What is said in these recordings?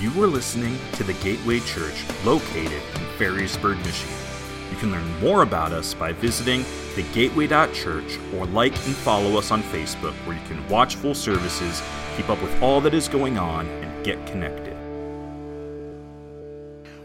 You are listening to the Gateway Church located in Ferrysburg, Michigan. You can learn more about us by visiting thegateway.church or like and follow us on Facebook where you can watch full services, keep up with all that is going on, and get connected.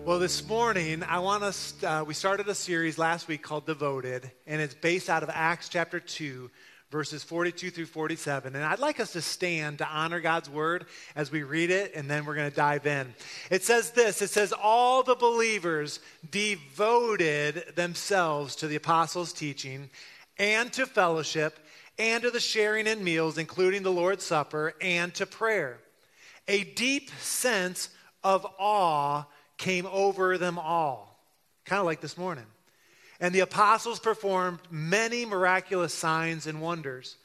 Well, this morning, I want us, uh, we started a series last week called Devoted, and it's based out of Acts chapter 2, verses 42 through 47. And I'd like us to stand to honor God's word as we read it, and then we're going to dive in. It says this it says, All the believers devoted themselves to the apostles' teaching and to fellowship and to the sharing in meals, including the Lord's Supper, and to prayer. A deep sense of awe came over them all. Kind of like this morning. And the apostles performed many miraculous signs and wonders.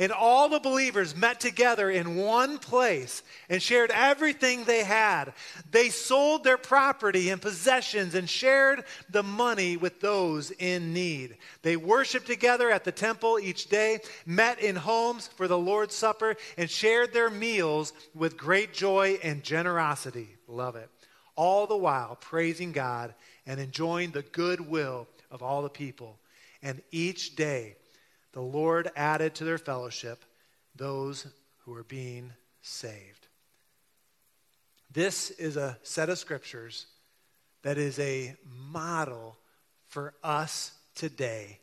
And all the believers met together in one place and shared everything they had. They sold their property and possessions and shared the money with those in need. They worshiped together at the temple each day, met in homes for the Lord's Supper, and shared their meals with great joy and generosity. Love it all the while praising God and enjoying the goodwill of all the people. And each day, the Lord added to their fellowship those who were being saved. This is a set of scriptures that is a model for us today,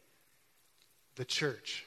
the church.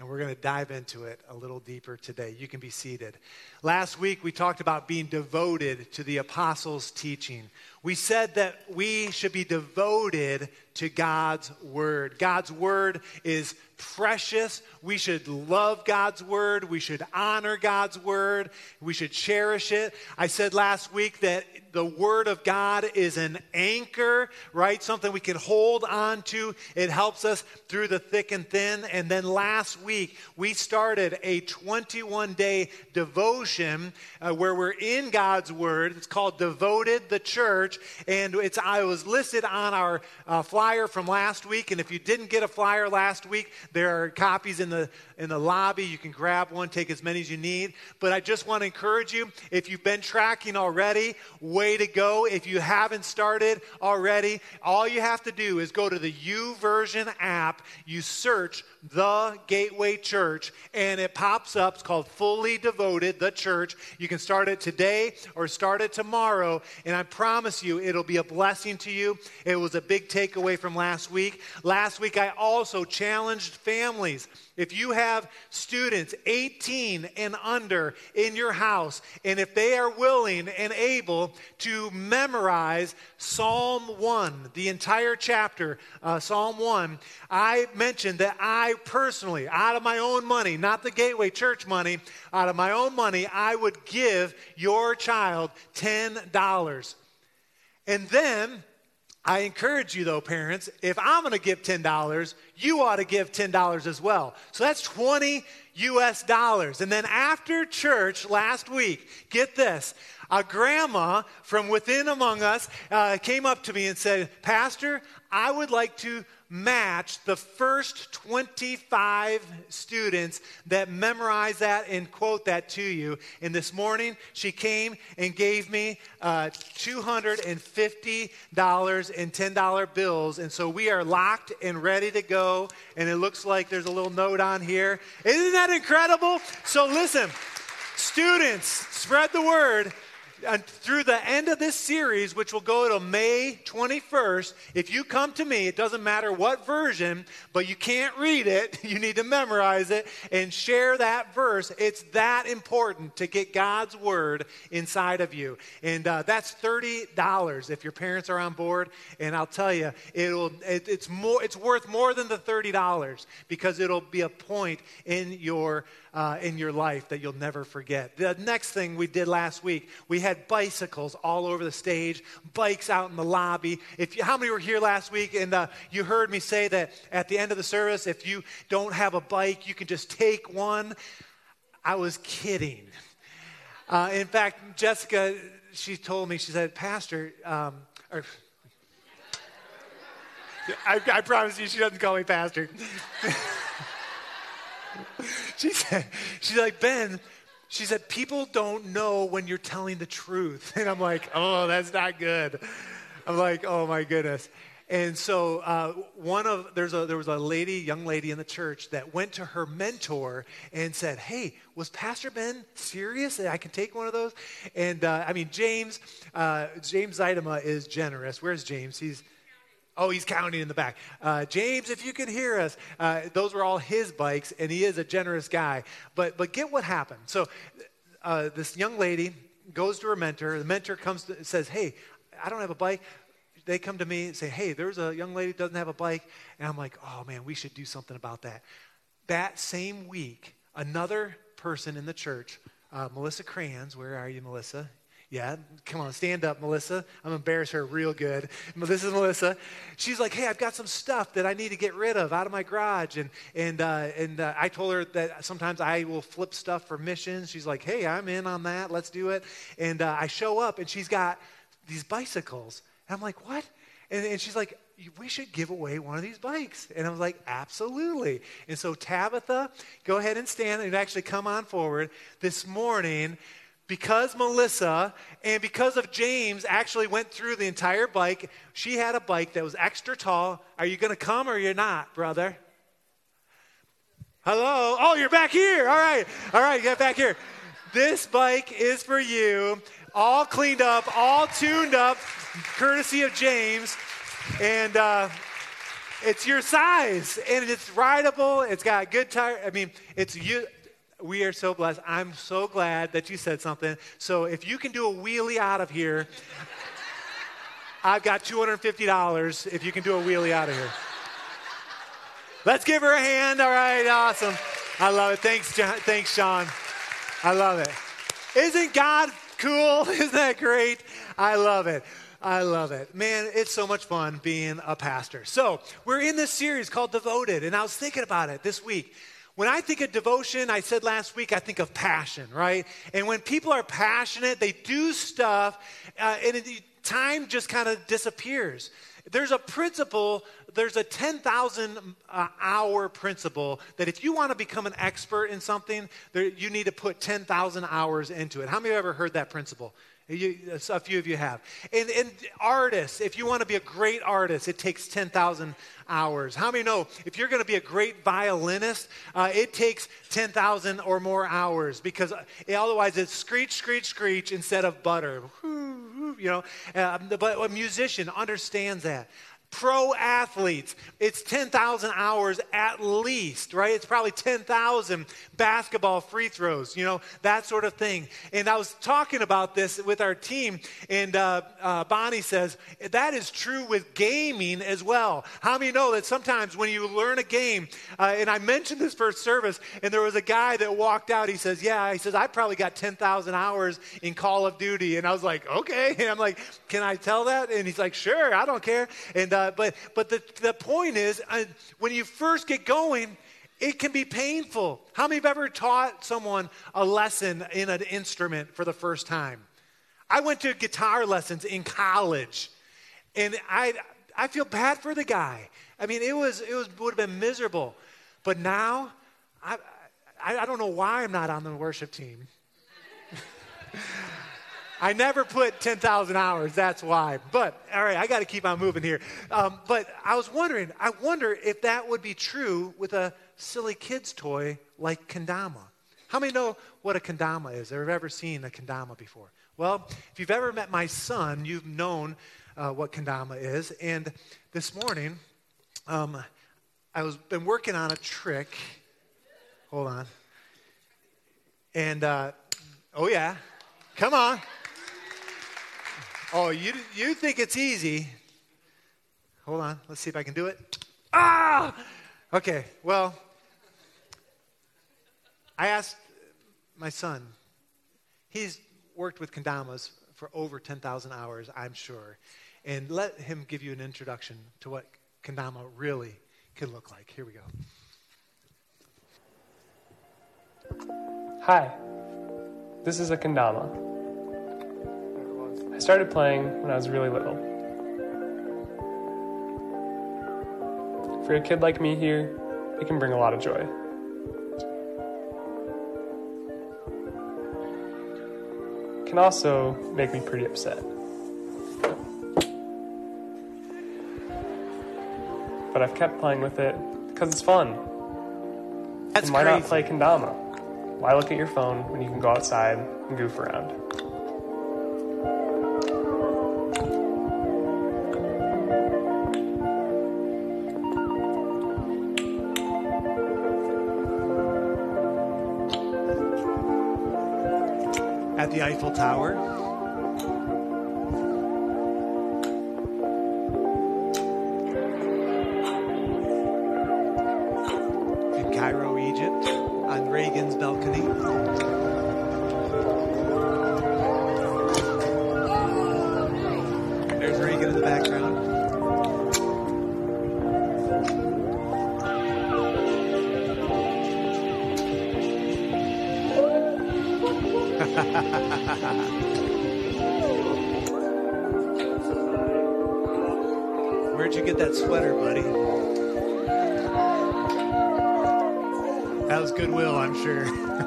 And we're going to dive into it a little deeper today. You can be seated. Last week, we talked about being devoted to the apostles' teaching. We said that we should be devoted to God's word. God's word is precious. We should love God's word. We should honor God's word. We should cherish it. I said last week that the Word of God is an anchor, right? Something we can hold on to. It helps us through the thick and thin. And then last week, we started a 21 day devotion uh, where we're in God's Word. It's called Devoted the Church. And it's, I was listed on our uh, flyer from last week. And if you didn't get a flyer last week, there are copies in the, in the lobby. You can grab one, take as many as you need. But I just want to encourage you if you've been tracking already, way to go. If you haven't started already, all you have to do is go to the YouVersion app, you search the Gateway Church, and it pops up. It's called Fully Devoted, the church. You can start it today or start it tomorrow, and I promise you it'll be a blessing to you. It was a big takeaway from last week. Last week, I also challenged families if you have students 18 and under in your house, and if they are willing and able to memorize Psalm 1, the entire chapter, uh, Psalm 1, I mentioned that I personally, out of my own money, not the Gateway Church money, out of my own money, I would give your child $10. And then I encourage you, though, parents, if I'm going to give $10, you ought to give $10 as well. So that's 20 US dollars. And then after church last week, get this a grandma from within among us uh, came up to me and said, Pastor, I would like to match the first 25 students that memorize that and quote that to you. And this morning, she came and gave me uh, $250 in $10 bills. And so we are locked and ready to go. And it looks like there's a little note on here. Isn't that incredible? So listen, students, spread the word and through the end of this series, which will go to May 21st, if you come to me, it doesn't matter what version, but you can't read it, you need to memorize it and share that verse. It's that important to get God's word inside of you. And uh, that's $30 if your parents are on board. And I'll tell you, it'll, it, it's, more, it's worth more than the $30 because it'll be a point in your uh, in your life that you'll never forget. The next thing we did last week, we had bicycles all over the stage, bikes out in the lobby. If you, how many were here last week and uh, you heard me say that at the end of the service, if you don't have a bike, you can just take one? I was kidding. Uh, in fact, Jessica, she told me, she said, Pastor, um, or, I, I promise you, she doesn't call me pastor. she said, she's like, Ben, she said, People don't know when you're telling the truth. And I'm like, Oh, that's not good. I'm like, Oh my goodness. And so uh, one of there's a there was a lady, young lady in the church that went to her mentor and said, "Hey, was Pastor Ben serious? I can take one of those." And uh, I mean, James uh, James Zeitema is generous. Where's James? He's Oh, he's counting in the back. Uh, James, if you can hear us, uh, those were all his bikes, and he is a generous guy. But but get what happened. So uh, this young lady goes to her mentor. The mentor comes to, says, "Hey, I don't have a bike they come to me and say, hey, there's a young lady doesn't have a bike. And I'm like, oh man, we should do something about that. That same week, another person in the church, uh, Melissa Crayons, where are you, Melissa? Yeah, come on, stand up, Melissa. I'm gonna embarrass her real good. This is Melissa. She's like, "Hey, I've got some stuff that I need to get rid of out of my garage," and and uh, and uh, I told her that sometimes I will flip stuff for missions. She's like, "Hey, I'm in on that. Let's do it." And uh, I show up, and she's got these bicycles and I'm like, what? And, and she's like, we should give away one of these bikes. And I was like, absolutely. And so, Tabitha, go ahead and stand and actually come on forward. This morning, because Melissa and because of James actually went through the entire bike, she had a bike that was extra tall. Are you going to come or you're not, brother? Hello? Oh, you're back here. All right. All right, get back here. This bike is for you all cleaned up, all tuned up, courtesy of James. And uh, it's your size, and it's rideable. It's got good tire. I mean, it's you. We are so blessed. I'm so glad that you said something. So if you can do a wheelie out of here, I've got $250 if you can do a wheelie out of here. Let's give her a hand. All right, awesome. I love it. Thanks, John. Thanks, Sean. I love it. Isn't God cool? Isn't that great? I love it. I love it. Man, it's so much fun being a pastor. So, we're in this series called Devoted, and I was thinking about it this week. When I think of devotion, I said last week, I think of passion, right? And when people are passionate, they do stuff, uh, and it, time just kind of disappears. There's a principle, there's a 10,000 uh, hour principle that if you want to become an expert in something, there, you need to put 10,000 hours into it. How many of you ever heard that principle? You, a few of you have. And, and artists, if you want to be a great artist, it takes 10,000 hours. How many know if you're going to be a great violinist, uh, it takes 10,000 or more hours because uh, otherwise it's screech, screech, screech instead of butter. You know, uh, but a musician understands that pro athletes, it's 10,000 hours at least, right? It's probably 10,000 basketball free throws, you know, that sort of thing. And I was talking about this with our team, and uh, uh, Bonnie says, that is true with gaming as well. How many know that sometimes when you learn a game, uh, and I mentioned this first service, and there was a guy that walked out, he says, Yeah, he says, I probably got 10,000 hours in Call of Duty. And I was like, Okay. And I'm like, Can I tell that? And he's like, Sure, I don't care. And uh, but but the, the point is, uh, when you first get going, it can be painful. How many have ever taught someone a lesson in an instrument for the first time? I went to guitar lessons in college, and I I feel bad for the guy. I mean, it was it was would have been miserable, but now I I, I don't know why I'm not on the worship team. I never put 10,000 hours, that's why. But, all right, I got to keep on moving here. Um, but I was wondering, I wonder if that would be true with a silly kid's toy like kendama. How many know what a kendama is or have ever seen a kendama before? Well, if you've ever met my son, you've known uh, what kendama is. And this morning, um, I was been working on a trick. Hold on. And, uh, oh yeah, come on. Oh, you, you think it's easy. Hold on. Let's see if I can do it. Ah! Okay, well, I asked my son. He's worked with kendamas for over 10,000 hours, I'm sure. And let him give you an introduction to what kendama really can look like. Here we go. Hi, this is a kendama. I started playing when I was really little. For a kid like me here, it can bring a lot of joy. can also make me pretty upset. But I've kept playing with it because it's fun. That's and why crazy. not play kendama? Why look at your phone when you can go outside and goof around? Tower. Where'd you get that sweater, buddy? That was goodwill, I'm sure.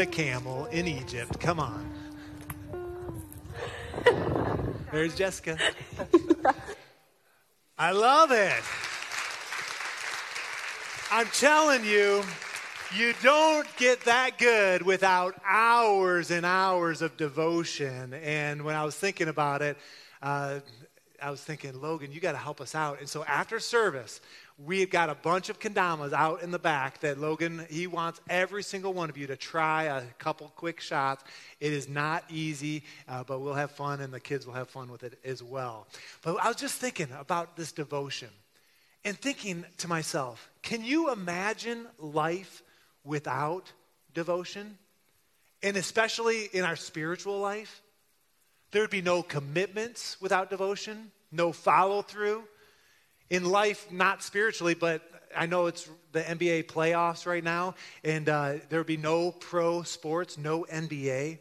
A camel in Egypt. Come on. There's Jessica. I love it. I'm telling you, you don't get that good without hours and hours of devotion. And when I was thinking about it, uh, I was thinking, Logan, you got to help us out. And so after service, we've got a bunch of kendamas out in the back that Logan, he wants every single one of you to try a couple quick shots. It is not easy, uh, but we'll have fun, and the kids will have fun with it as well. But I was just thinking about this devotion and thinking to myself, can you imagine life without devotion? And especially in our spiritual life? There would be no commitments without devotion, no follow through. In life, not spiritually, but I know it's the NBA playoffs right now, and uh, there would be no pro sports, no NBA.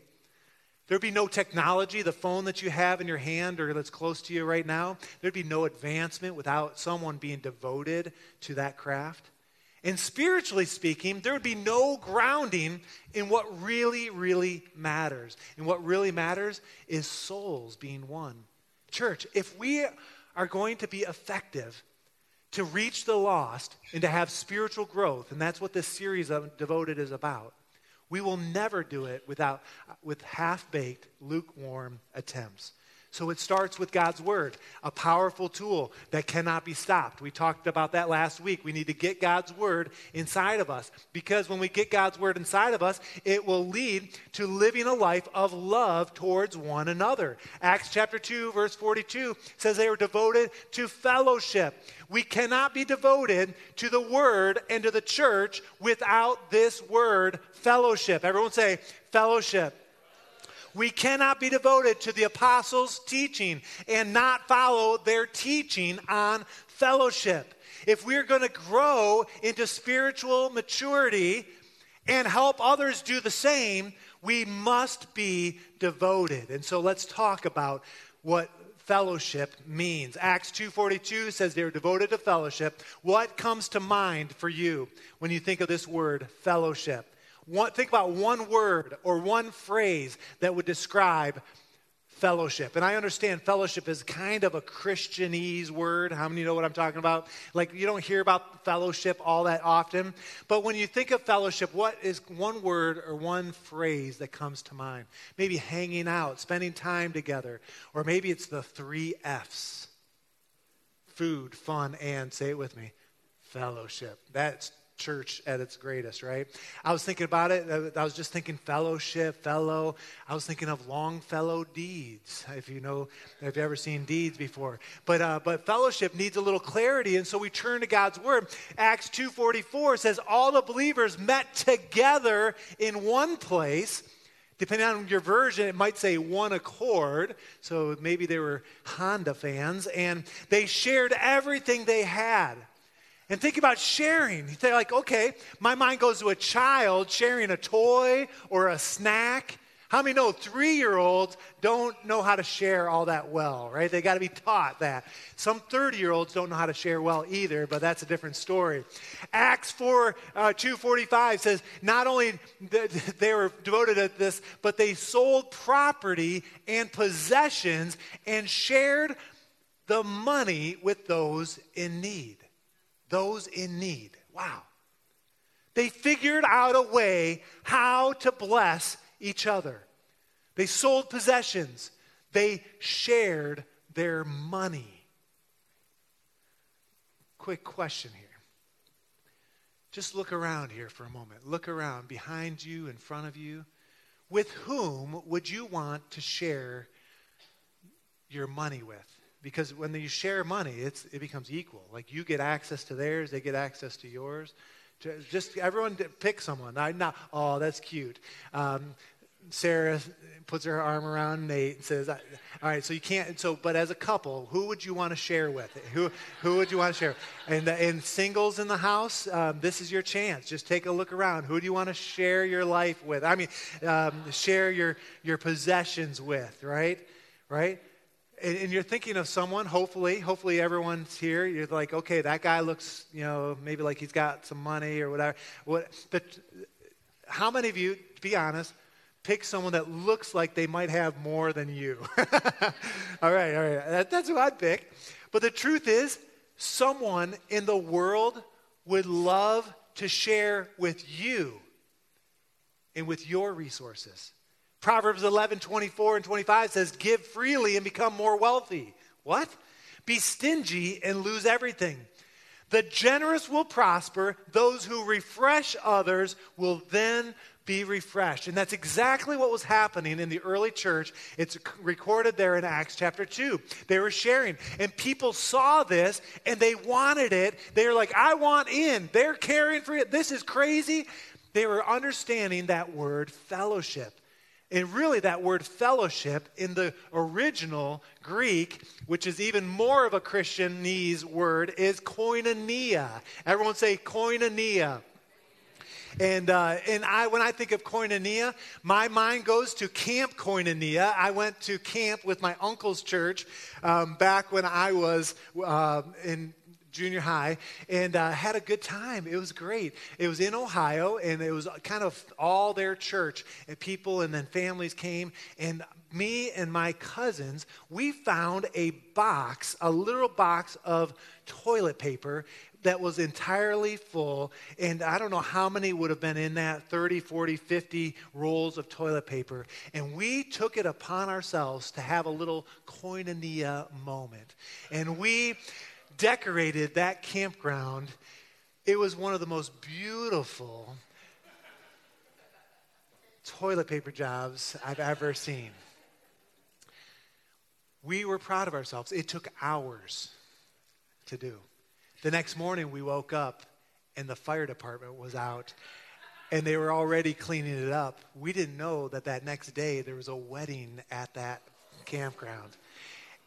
There'd be no technology, the phone that you have in your hand or that's close to you right now. There'd be no advancement without someone being devoted to that craft. And spiritually speaking, there would be no grounding in what really, really matters. And what really matters is souls being won. Church, if we are going to be effective to reach the lost and to have spiritual growth, and that's what this series of Devoted is about, we will never do it without with half-baked, lukewarm attempts. So it starts with God's word, a powerful tool that cannot be stopped. We talked about that last week. We need to get God's word inside of us because when we get God's word inside of us, it will lead to living a life of love towards one another. Acts chapter 2 verse 42 says they were devoted to fellowship. We cannot be devoted to the word and to the church without this word, fellowship. Everyone say fellowship. We cannot be devoted to the apostles' teaching and not follow their teaching on fellowship. If we're going to grow into spiritual maturity and help others do the same, we must be devoted. And so let's talk about what fellowship means. Acts 2:42 says they're devoted to fellowship. What comes to mind for you when you think of this word fellowship? One, think about one word or one phrase that would describe fellowship. And I understand fellowship is kind of a Christianese word. How many know what I'm talking about? Like you don't hear about fellowship all that often. But when you think of fellowship, what is one word or one phrase that comes to mind? Maybe hanging out, spending time together, or maybe it's the three F's food, fun, and say it with me fellowship. That's church at its greatest, right? I was thinking about it. I was just thinking fellowship, fellow. I was thinking of Longfellow deeds. If you know, if you ever seen deeds before, but uh, but fellowship needs a little clarity, and so we turn to God's word. Acts two forty four says all the believers met together in one place. Depending on your version, it might say one accord. So maybe they were Honda fans, and they shared everything they had. And think about sharing. They're like, okay, my mind goes to a child sharing a toy or a snack. How many know three year olds don't know how to share all that well, right? They got to be taught that. Some 30 year olds don't know how to share well either, but that's a different story. Acts 4 uh, 245 says, not only th- they were devoted to this, but they sold property and possessions and shared the money with those in need. Those in need. Wow. They figured out a way how to bless each other. They sold possessions, they shared their money. Quick question here. Just look around here for a moment. Look around behind you, in front of you. With whom would you want to share your money with? Because when you share money, it's, it becomes equal. Like you get access to theirs, they get access to yours. Just everyone pick someone. I not. Oh, that's cute. Um, Sarah puts her arm around Nate and says, "All right, so you can't. So, but as a couple, who would you want to share with? Who who would you want to share? And in singles in the house, um, this is your chance. Just take a look around. Who do you want to share your life with? I mean, um, share your your possessions with, right? Right? And, and you're thinking of someone. Hopefully, hopefully everyone's here. You're like, okay, that guy looks, you know, maybe like he's got some money or whatever. What? But how many of you, to be honest? pick someone that looks like they might have more than you. all right, all right. That, that's who I'd pick. But the truth is, someone in the world would love to share with you and with your resources. Proverbs 11, 24 and 25 says, Give freely and become more wealthy. What? Be stingy and lose everything. The generous will prosper. Those who refresh others will then be refreshed. And that's exactly what was happening in the early church. It's recorded there in Acts chapter 2. They were sharing, and people saw this and they wanted it. They were like, I want in. They're caring for it. This is crazy. They were understanding that word fellowship. And really, that word fellowship in the original Greek, which is even more of a Christianese word, is koinonia. Everyone say koinonia. And, uh, and I, when I think of koinonia, my mind goes to Camp Koinonia. I went to camp with my uncle's church um, back when I was uh, in junior high and uh, had a good time. It was great. It was in Ohio and it was kind of all their church and people and then families came and me and my cousins, we found a box, a little box of toilet paper that was entirely full. And I don't know how many would have been in that 30, 40, 50 rolls of toilet paper. And we took it upon ourselves to have a little koinonia moment. And we decorated that campground. It was one of the most beautiful toilet paper jobs I've ever seen. We were proud of ourselves. It took hours to do. The next morning, we woke up and the fire department was out and they were already cleaning it up. We didn't know that that next day there was a wedding at that campground.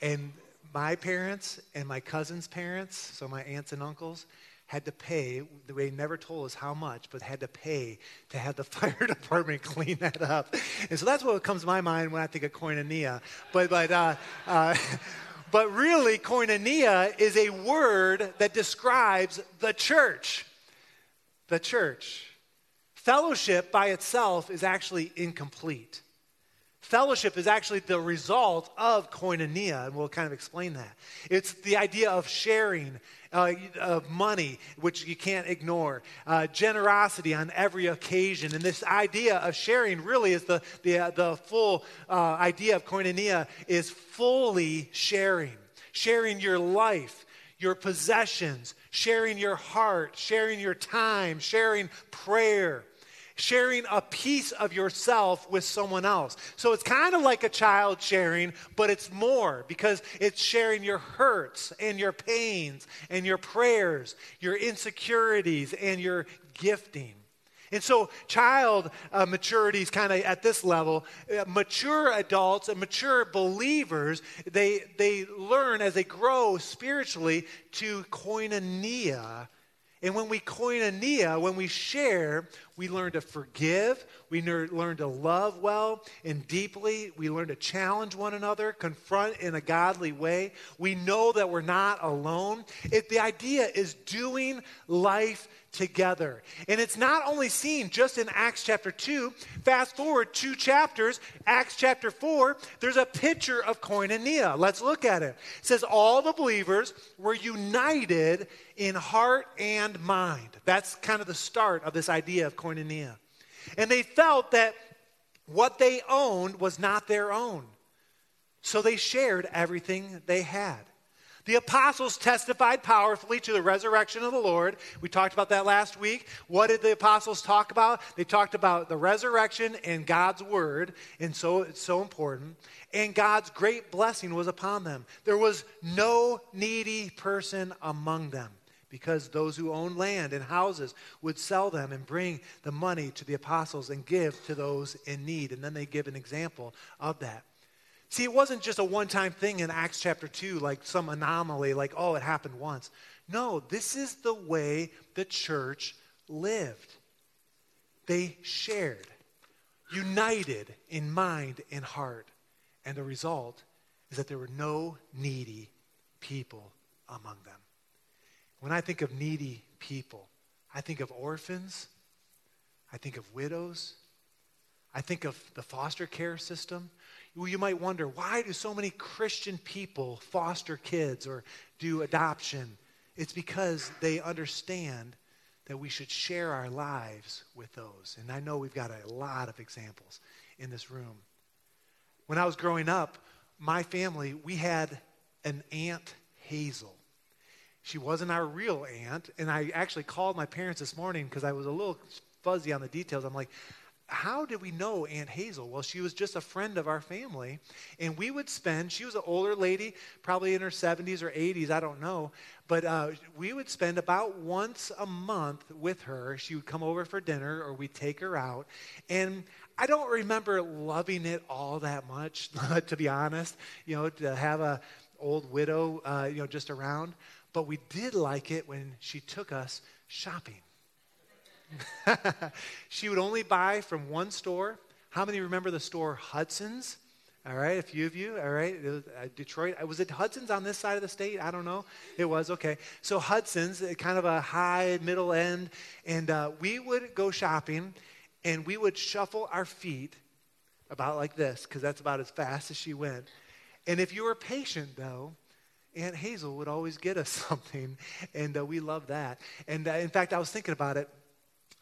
And my parents and my cousin's parents, so my aunts and uncles, had to pay, they never told us how much, but had to pay to have the fire department clean that up. And so that's what comes to my mind when I think of koinonia. But, but, uh, uh, but really, koinonia is a word that describes the church. The church. Fellowship by itself is actually incomplete. Fellowship is actually the result of koinonia, and we'll kind of explain that. It's the idea of sharing, uh, of money, which you can't ignore, uh, generosity on every occasion. And this idea of sharing really is the, the, uh, the full uh, idea of koinonia is fully sharing, sharing your life, your possessions, sharing your heart, sharing your time, sharing prayer sharing a piece of yourself with someone else. So it's kind of like a child sharing, but it's more because it's sharing your hurts and your pains and your prayers, your insecurities and your gifting. And so, child uh, maturity is kind of at this level. Uh, mature adults and mature believers, they, they learn as they grow spiritually to koinonia. And when we koinonia, when we share, we learn to forgive, we learn to love well and deeply, we learn to challenge one another, confront in a godly way. We know that we're not alone. It, the idea is doing life together. And it's not only seen just in Acts chapter 2. Fast forward two chapters, Acts chapter 4, there's a picture of koinonia. Let's look at it. It says, All the believers were united in heart and mind. That's kind of the start of this idea of koinonia. And they felt that what they owned was not their own. So they shared everything they had. The apostles testified powerfully to the resurrection of the Lord. We talked about that last week. What did the apostles talk about? They talked about the resurrection and God's word, and so it's so important. And God's great blessing was upon them. There was no needy person among them because those who owned land and houses would sell them and bring the money to the apostles and give to those in need. And then they give an example of that. See, it wasn't just a one time thing in Acts chapter 2, like some anomaly, like, oh, it happened once. No, this is the way the church lived. They shared, united in mind and heart. And the result is that there were no needy people among them. When I think of needy people, I think of orphans, I think of widows, I think of the foster care system you might wonder why do so many Christian people foster kids or do adoption? It's because they understand that we should share our lives with those. And I know we've got a lot of examples in this room. When I was growing up, my family, we had an Aunt Hazel. She wasn't our real aunt, and I actually called my parents this morning because I was a little fuzzy on the details. I'm like, how did we know Aunt Hazel? Well, she was just a friend of our family. And we would spend, she was an older lady, probably in her 70s or 80s, I don't know. But uh, we would spend about once a month with her. She would come over for dinner or we'd take her out. And I don't remember loving it all that much, to be honest, you know, to have a old widow, uh, you know, just around. But we did like it when she took us shopping. she would only buy from one store. How many remember the store Hudson's? All right, a few of you. All right, was, uh, Detroit. Uh, was it Hudson's on this side of the state? I don't know. It was okay. So Hudson's, uh, kind of a high middle end, and uh, we would go shopping, and we would shuffle our feet about like this, because that's about as fast as she went. And if you were patient, though, Aunt Hazel would always get us something, and uh, we love that. And uh, in fact, I was thinking about it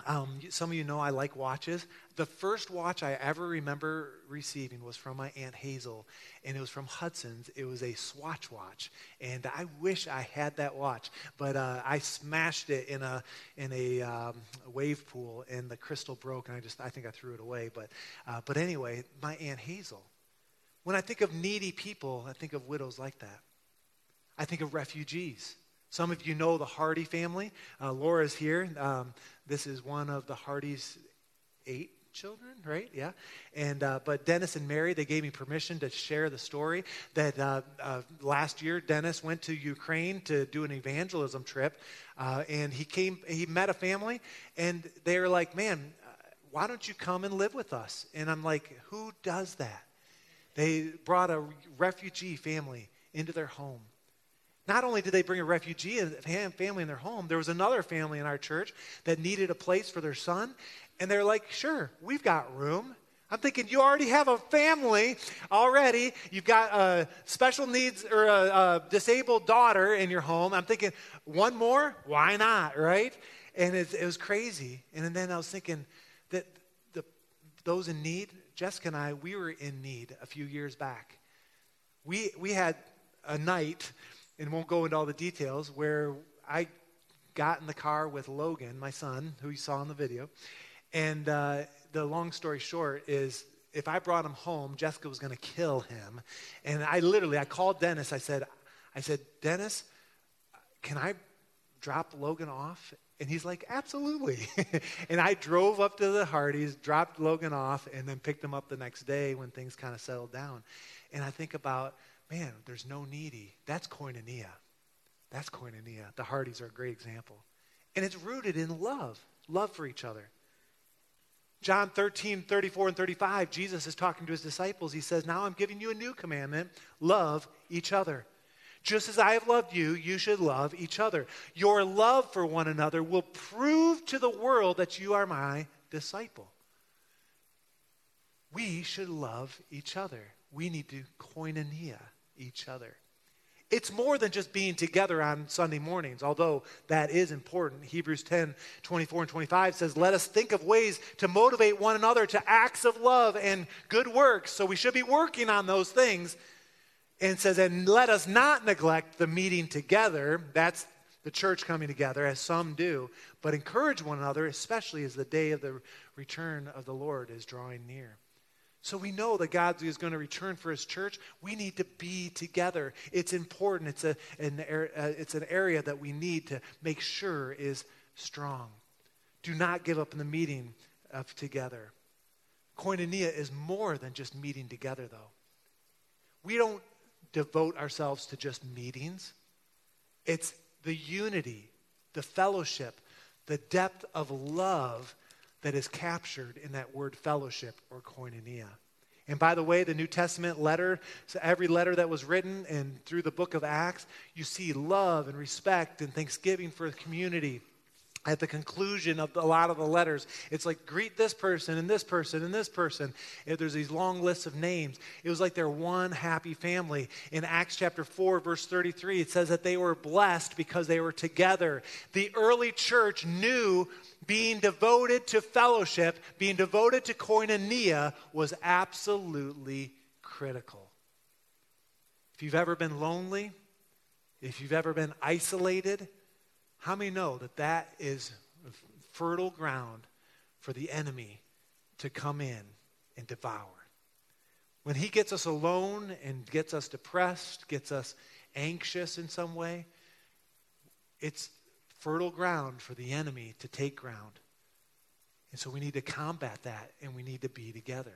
um, some of you know I like watches. The first watch I ever remember receiving was from my Aunt Hazel, and it was from Hudson's. It was a Swatch watch, and I wish I had that watch, but uh, I smashed it in a in a um, wave pool, and the crystal broke, and I just I think I threw it away. But uh, but anyway, my Aunt Hazel. When I think of needy people, I think of widows like that. I think of refugees. Some of you know the Hardy family. Uh, Laura's here. Um, this is one of the Hardy's eight children, right? Yeah. And uh, but Dennis and Mary, they gave me permission to share the story that uh, uh, last year Dennis went to Ukraine to do an evangelism trip, uh, and he came. He met a family, and they were like, "Man, uh, why don't you come and live with us?" And I'm like, "Who does that?" They brought a refugee family into their home. Not only did they bring a refugee family in their home, there was another family in our church that needed a place for their son. And they're like, sure, we've got room. I'm thinking you already have a family already. You've got a special needs or a, a disabled daughter in your home. I'm thinking, one more? Why not, right? And it, it was crazy. And then I was thinking that the, those in need, Jessica and I, we were in need a few years back. We, we had a night and won't go into all the details, where I got in the car with Logan, my son, who you saw in the video. And uh, the long story short is if I brought him home, Jessica was going to kill him. And I literally, I called Dennis. I said, I said, Dennis, can I drop Logan off And he's like, Absolutely. and I drove up to the Hardys, dropped Logan off, and then picked him up the next day when things kind of settled down. And I think about, man, there's no needy. That's koinonia. That's koinonia. The Hardys are a great example. And it's rooted in love, love for each other. John 13, 34, and 35, Jesus is talking to his disciples. He says, Now I'm giving you a new commandment love each other. Just as I have loved you, you should love each other. Your love for one another will prove to the world that you are my disciple. We should love each other. We need to koinonia each other. It's more than just being together on Sunday mornings, although that is important. Hebrews 10 24 and 25 says, Let us think of ways to motivate one another to acts of love and good works. So we should be working on those things. And says, And let us not neglect the meeting together. That's the church coming together, as some do, but encourage one another, especially as the day of the return of the Lord is drawing near. So we know that God is going to return for his church. We need to be together. It's important. It's, a, an, uh, it's an area that we need to make sure is strong. Do not give up in the meeting of together. Koinonia is more than just meeting together, though. We don't devote ourselves to just meetings, it's the unity, the fellowship, the depth of love that is captured in that word fellowship or koinonia. And by the way, the New Testament letter, so every letter that was written and through the book of Acts, you see love and respect and thanksgiving for the community at the conclusion of a lot of the letters, it's like greet this person and this person and this person. If there's these long lists of names. It was like they're one happy family. In Acts chapter 4, verse 33, it says that they were blessed because they were together. The early church knew being devoted to fellowship, being devoted to koinonia was absolutely critical. If you've ever been lonely, if you've ever been isolated, how many know that that is fertile ground for the enemy to come in and devour? When he gets us alone and gets us depressed, gets us anxious in some way, it's fertile ground for the enemy to take ground. And so we need to combat that and we need to be together.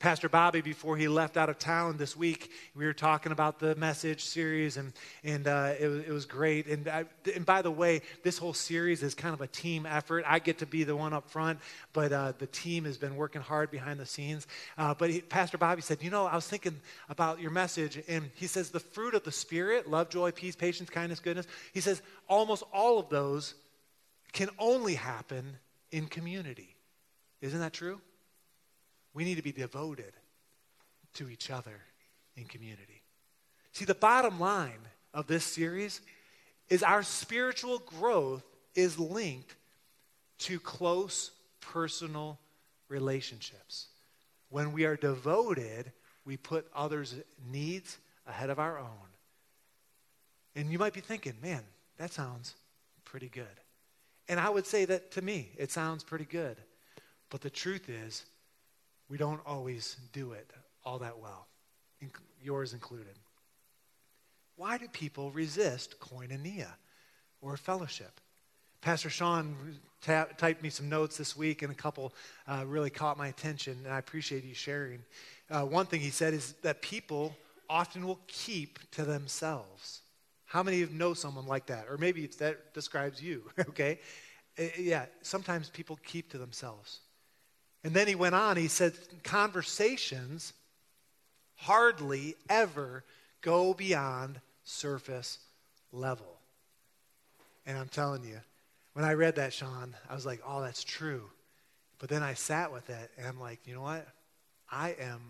Pastor Bobby, before he left out of town this week, we were talking about the message series, and, and uh, it, was, it was great. And, I, and by the way, this whole series is kind of a team effort. I get to be the one up front, but uh, the team has been working hard behind the scenes. Uh, but he, Pastor Bobby said, You know, I was thinking about your message, and he says, The fruit of the Spirit love, joy, peace, patience, kindness, goodness he says, almost all of those can only happen in community. Isn't that true? We need to be devoted to each other in community. See, the bottom line of this series is our spiritual growth is linked to close personal relationships. When we are devoted, we put others' needs ahead of our own. And you might be thinking, man, that sounds pretty good. And I would say that to me, it sounds pretty good. But the truth is, we don't always do it all that well, yours included. Why do people resist koinonia or fellowship? Pastor Sean ta- typed me some notes this week, and a couple uh, really caught my attention, and I appreciate you sharing. Uh, one thing he said is that people often will keep to themselves. How many of you know someone like that? Or maybe that describes you, okay? Uh, yeah, sometimes people keep to themselves. And then he went on, he said, conversations hardly ever go beyond surface level. And I'm telling you, when I read that, Sean, I was like, oh, that's true. But then I sat with it and I'm like, you know what? I am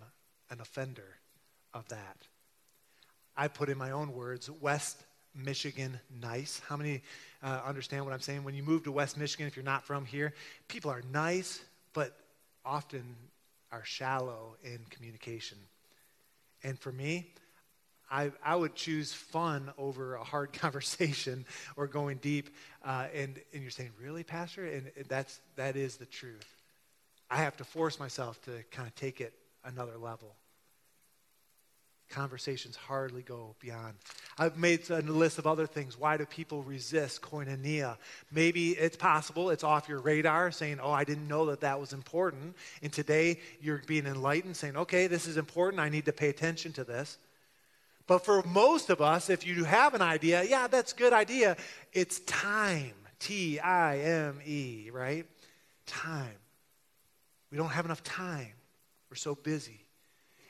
an offender of that. I put in my own words, West Michigan nice. How many uh, understand what I'm saying? When you move to West Michigan, if you're not from here, people are nice, but often are shallow in communication. And for me, I, I would choose fun over a hard conversation or going deep. Uh, and, and you're saying, really, Pastor? And that's, that is the truth. I have to force myself to kind of take it another level. Conversations hardly go beyond. I've made a list of other things. Why do people resist koinonia? Maybe it's possible it's off your radar, saying, Oh, I didn't know that that was important. And today you're being enlightened, saying, Okay, this is important. I need to pay attention to this. But for most of us, if you have an idea, yeah, that's a good idea. It's time. T I M E, right? Time. We don't have enough time. We're so busy.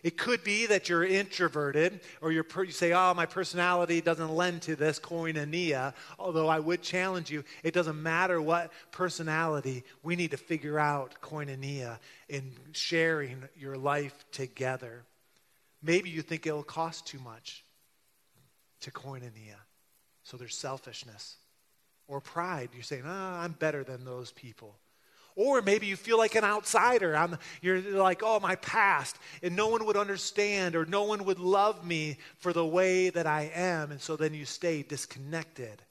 It could be that you're introverted or you're per, you say, oh, my personality doesn't lend to this koinonia. Although I would challenge you, it doesn't matter what personality, we need to figure out koinonia in sharing your life together. Maybe you think it'll cost too much to koinonia. So there's selfishness or pride. You're saying, oh, I'm better than those people. Or maybe you feel like an outsider. I'm, you're like, oh, my past, and no one would understand or no one would love me for the way that I am. And so then you stay disconnected.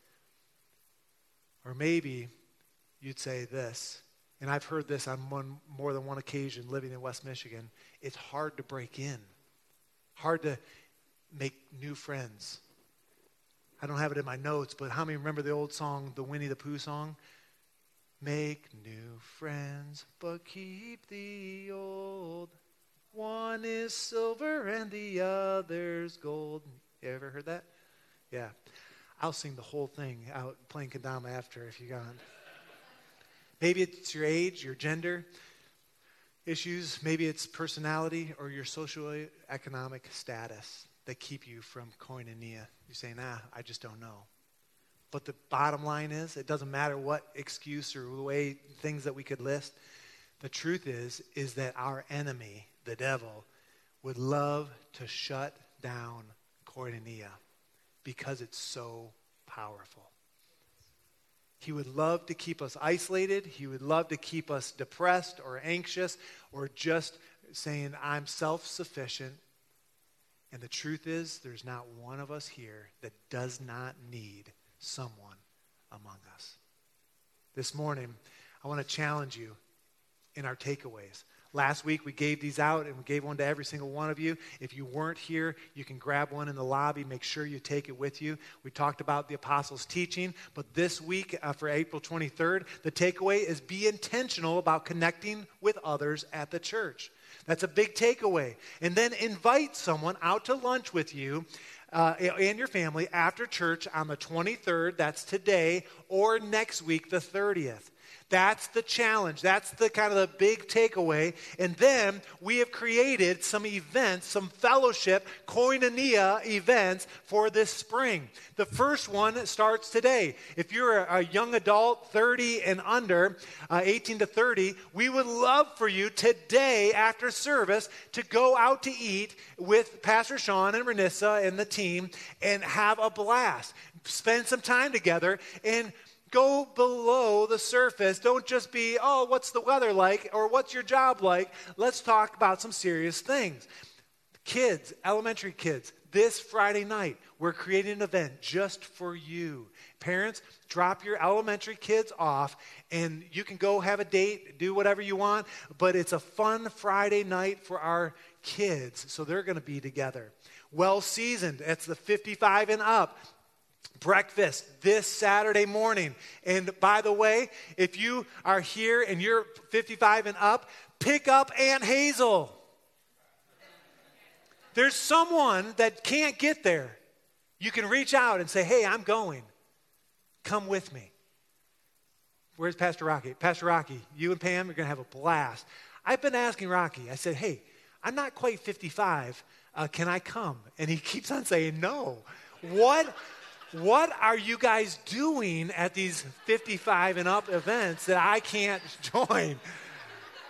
Or maybe you'd say this, and I've heard this on one, more than one occasion living in West Michigan it's hard to break in, hard to make new friends. I don't have it in my notes, but how many remember the old song, the Winnie the Pooh song? Make new friends, but keep the old. One is silver and the other's gold. You ever heard that? Yeah. I'll sing the whole thing out playing Kadama after if you got. Maybe it's your age, your gender issues, maybe it's personality or your socioeconomic status that keep you from koinonia. You say, nah, I just don't know. But the bottom line is, it doesn't matter what excuse or way things that we could list. The truth is, is that our enemy, the devil, would love to shut down koinonia because it's so powerful. He would love to keep us isolated. He would love to keep us depressed or anxious or just saying, I'm self sufficient. And the truth is, there's not one of us here that does not need someone among us. This morning, I want to challenge you in our takeaways. Last week, we gave these out and we gave one to every single one of you. If you weren't here, you can grab one in the lobby. Make sure you take it with you. We talked about the apostles' teaching, but this week, uh, for April 23rd, the takeaway is be intentional about connecting with others at the church. That's a big takeaway. And then invite someone out to lunch with you uh, and your family after church on the 23rd, that's today, or next week, the 30th. That's the challenge. That's the kind of the big takeaway. And then we have created some events, some fellowship, koinonia events for this spring. The first one starts today. If you're a, young adult, 30 and under, uh, 18 to 30, we would love for you today after service to go out to eat with Pastor Sean and Renissa and the team and have a blast. Spend some time together and Go below the surface. Don't just be, oh, what's the weather like or what's your job like? Let's talk about some serious things. Kids, elementary kids, this Friday night, we're creating an event just for you. Parents, drop your elementary kids off and you can go have a date, do whatever you want, but it's a fun Friday night for our kids. So they're going to be together. Well seasoned, it's the 55 and up breakfast this Saturday morning. And by the way, if you are here and you're 55 and up, pick up Aunt Hazel. There's someone that can't get there. You can reach out and say, Hey, I'm going. Come with me. Where's Pastor Rocky? Pastor Rocky, you and Pam are going to have a blast. I've been asking Rocky, I said, Hey, I'm not quite 55. Uh, can I come? And he keeps on saying, No. What? What are you guys doing at these 55 and up events that I can't join?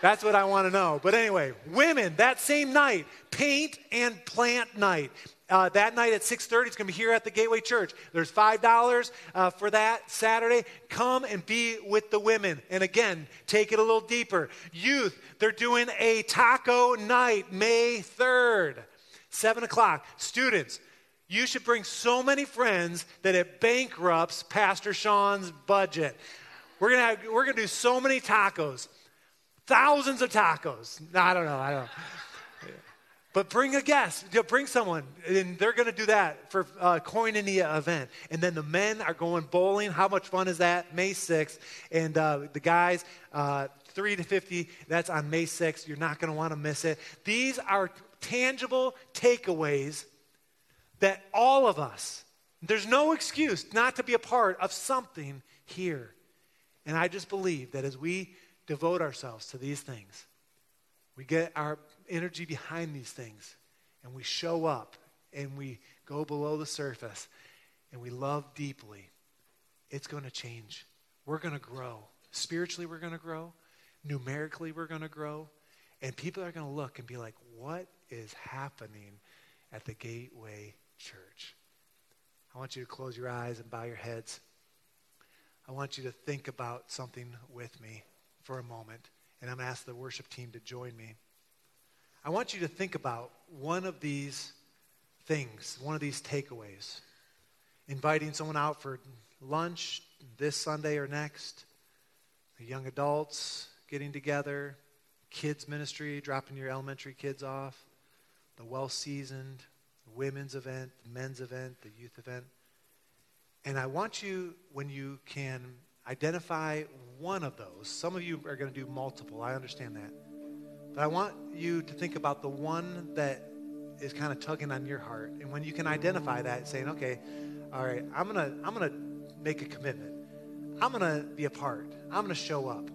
That's what I want to know. But anyway, women, that same night, paint and plant night. Uh, that night at 6.30 it's going to be here at the gateway church there's $5 uh, for that saturday come and be with the women and again take it a little deeper youth they're doing a taco night may 3rd 7 o'clock students you should bring so many friends that it bankrupts Pastor Sean's budget. We're gonna have, we're gonna do so many tacos, thousands of tacos. No, I don't know. I don't. Know. But bring a guest, bring someone, and they're going to do that for a Koinonia event. And then the men are going bowling. How much fun is that? May 6th. And uh, the guys, uh, 3 to 50, that's on May 6th. You're not going to want to miss it. These are tangible takeaways that all of us, there's no excuse not to be a part of something here. And I just believe that as we devote ourselves to these things, we get our energy behind these things and we show up and we go below the surface and we love deeply, it's going to change. We're going to grow. Spiritually, we're going to grow. Numerically, we're going to grow. And people are going to look and be like, what is happening at the Gateway Church? I want you to close your eyes and bow your heads. I want you to think about something with me for a moment. And I'm going to ask the worship team to join me. I want you to think about one of these things, one of these takeaways. Inviting someone out for lunch this Sunday or next, the young adults getting together, kids' ministry, dropping your elementary kids off, the well seasoned, women's event, the men's event, the youth event. And I want you, when you can identify one of those, some of you are going to do multiple, I understand that. But I want you to think about the one that is kind of tugging on your heart. And when you can identify that, saying, okay, all right, I'm going to I'm going to make a commitment. I'm going to be a part. I'm going to show up.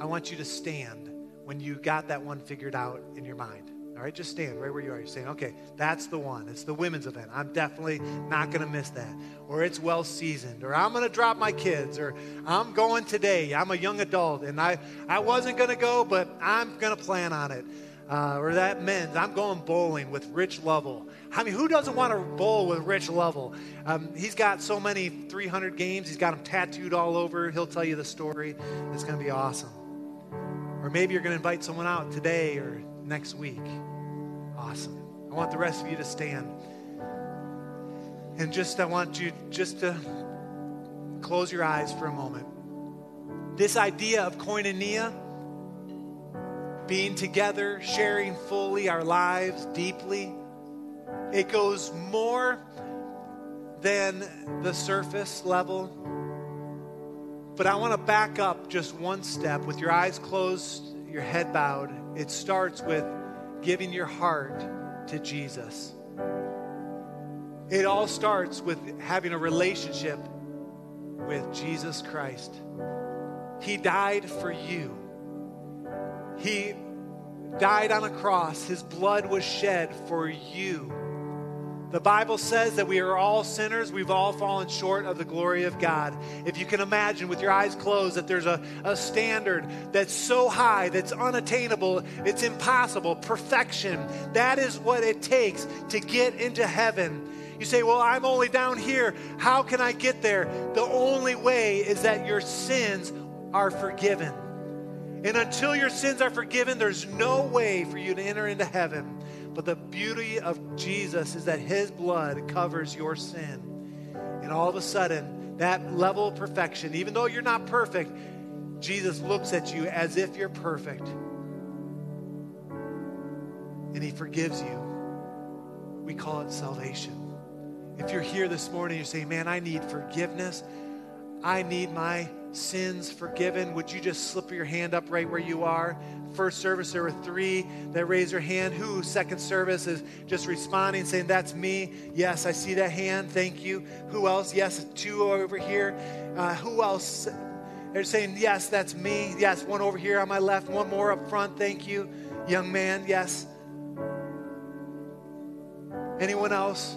I want you to stand when you got that one figured out in your mind. All right, just stand right where you are. You're saying, okay, that's the one. It's the women's event. I'm definitely not going to miss that. Or it's well seasoned. Or I'm going to drop my kids. Or I'm going today. I'm a young adult and I, I wasn't going to go, but I'm going to plan on it. Uh, or that men's. I'm going bowling with Rich Lovell. I mean, who doesn't want to bowl with Rich Lovell? Um, he's got so many 300 games. He's got them tattooed all over. He'll tell you the story. It's going to be awesome. Or maybe you're going to invite someone out today or next week. Awesome. I want the rest of you to stand. And just, I want you just to close your eyes for a moment. This idea of koinonia, being together, sharing fully our lives deeply, it goes more than the surface level. But I want to back up just one step with your eyes closed, your head bowed. It starts with giving your heart to Jesus. It all starts with having a relationship with Jesus Christ. He died for you. He died on a cross. His blood was shed for you. The Bible says that we are all sinners. We've all fallen short of the glory of God. If you can imagine with your eyes closed that there's a, a standard that's so high, that's unattainable, it's impossible, perfection. That is what it takes to get into heaven. You say, Well, I'm only down here. How can I get there? The only way is that your sins are forgiven. And until your sins are forgiven, there's no way for you to enter into heaven. But the beauty of Jesus is that his blood covers your sin. And all of a sudden, that level of perfection, even though you're not perfect, Jesus looks at you as if you're perfect. And he forgives you. We call it salvation. If you're here this morning, you're saying, Man, I need forgiveness. I need my sins forgiven. Would you just slip your hand up right where you are? First service, there were three that raised their hand. Who, second service, is just responding, saying, That's me. Yes, I see that hand. Thank you. Who else? Yes, two over here. Uh, who else? They're saying, Yes, that's me. Yes, one over here on my left. One more up front. Thank you. Young man, yes. Anyone else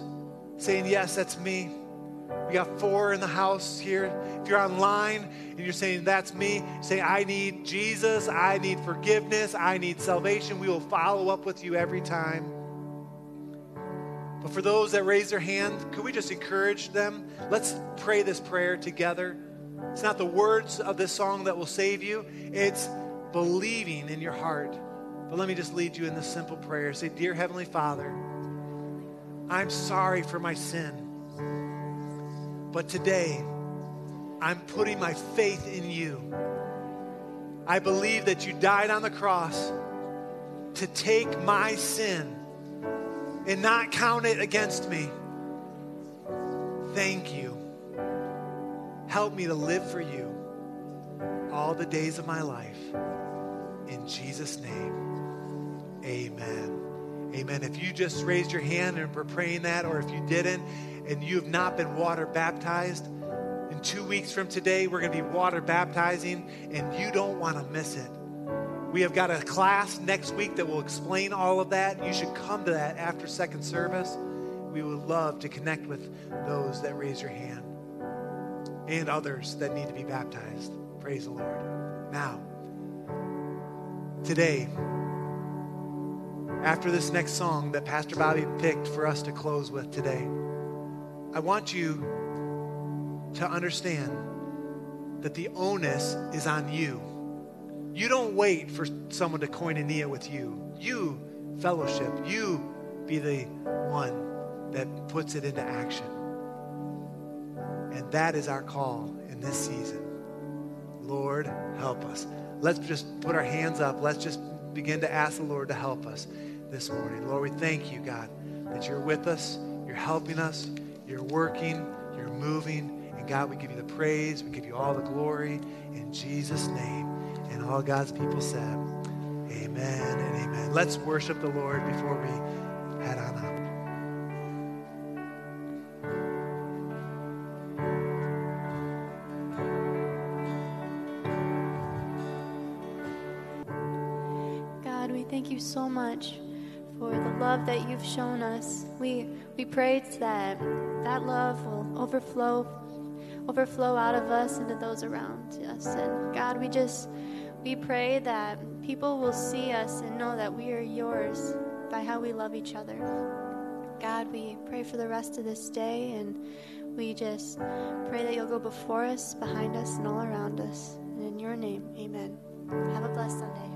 saying, Yes, that's me? We got four in the house here. If you're online and you're saying, That's me, say, I need Jesus, I need forgiveness, I need salvation, we will follow up with you every time. But for those that raise their hand, could we just encourage them? Let's pray this prayer together. It's not the words of this song that will save you, it's believing in your heart. But let me just lead you in this simple prayer. Say, Dear Heavenly Father, I'm sorry for my sin. But today, I'm putting my faith in you. I believe that you died on the cross to take my sin and not count it against me. Thank you. Help me to live for you all the days of my life. In Jesus' name, amen. Amen. If you just raised your hand and were praying that, or if you didn't, and you have not been water baptized, in two weeks from today, we're going to be water baptizing, and you don't want to miss it. We have got a class next week that will explain all of that. You should come to that after second service. We would love to connect with those that raise your hand and others that need to be baptized. Praise the Lord. Now, today, after this next song that Pastor Bobby picked for us to close with today, I want you to understand that the onus is on you. You don't wait for someone to coin koinonia with you. You fellowship. You be the one that puts it into action. And that is our call in this season. Lord, help us. Let's just put our hands up. Let's just begin to ask the Lord to help us this morning. Lord, we thank you, God, that you're with us, you're helping us, you're working, you're moving. And God, we give you the praise, we give you all the glory in Jesus' name. And all God's people said, Amen and amen. Let's worship the Lord before we love that you've shown us. We we pray that that love will overflow overflow out of us into those around us. And God, we just we pray that people will see us and know that we are yours by how we love each other. God, we pray for the rest of this day and we just pray that you'll go before us, behind us, and all around us. And in your name, amen. Have a blessed Sunday.